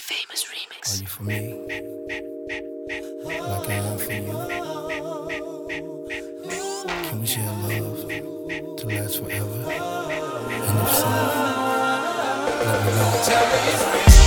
famous remix. Are you for me? Like I am for you? Can we share love to last forever? And if so, let me know. Tell me it's real.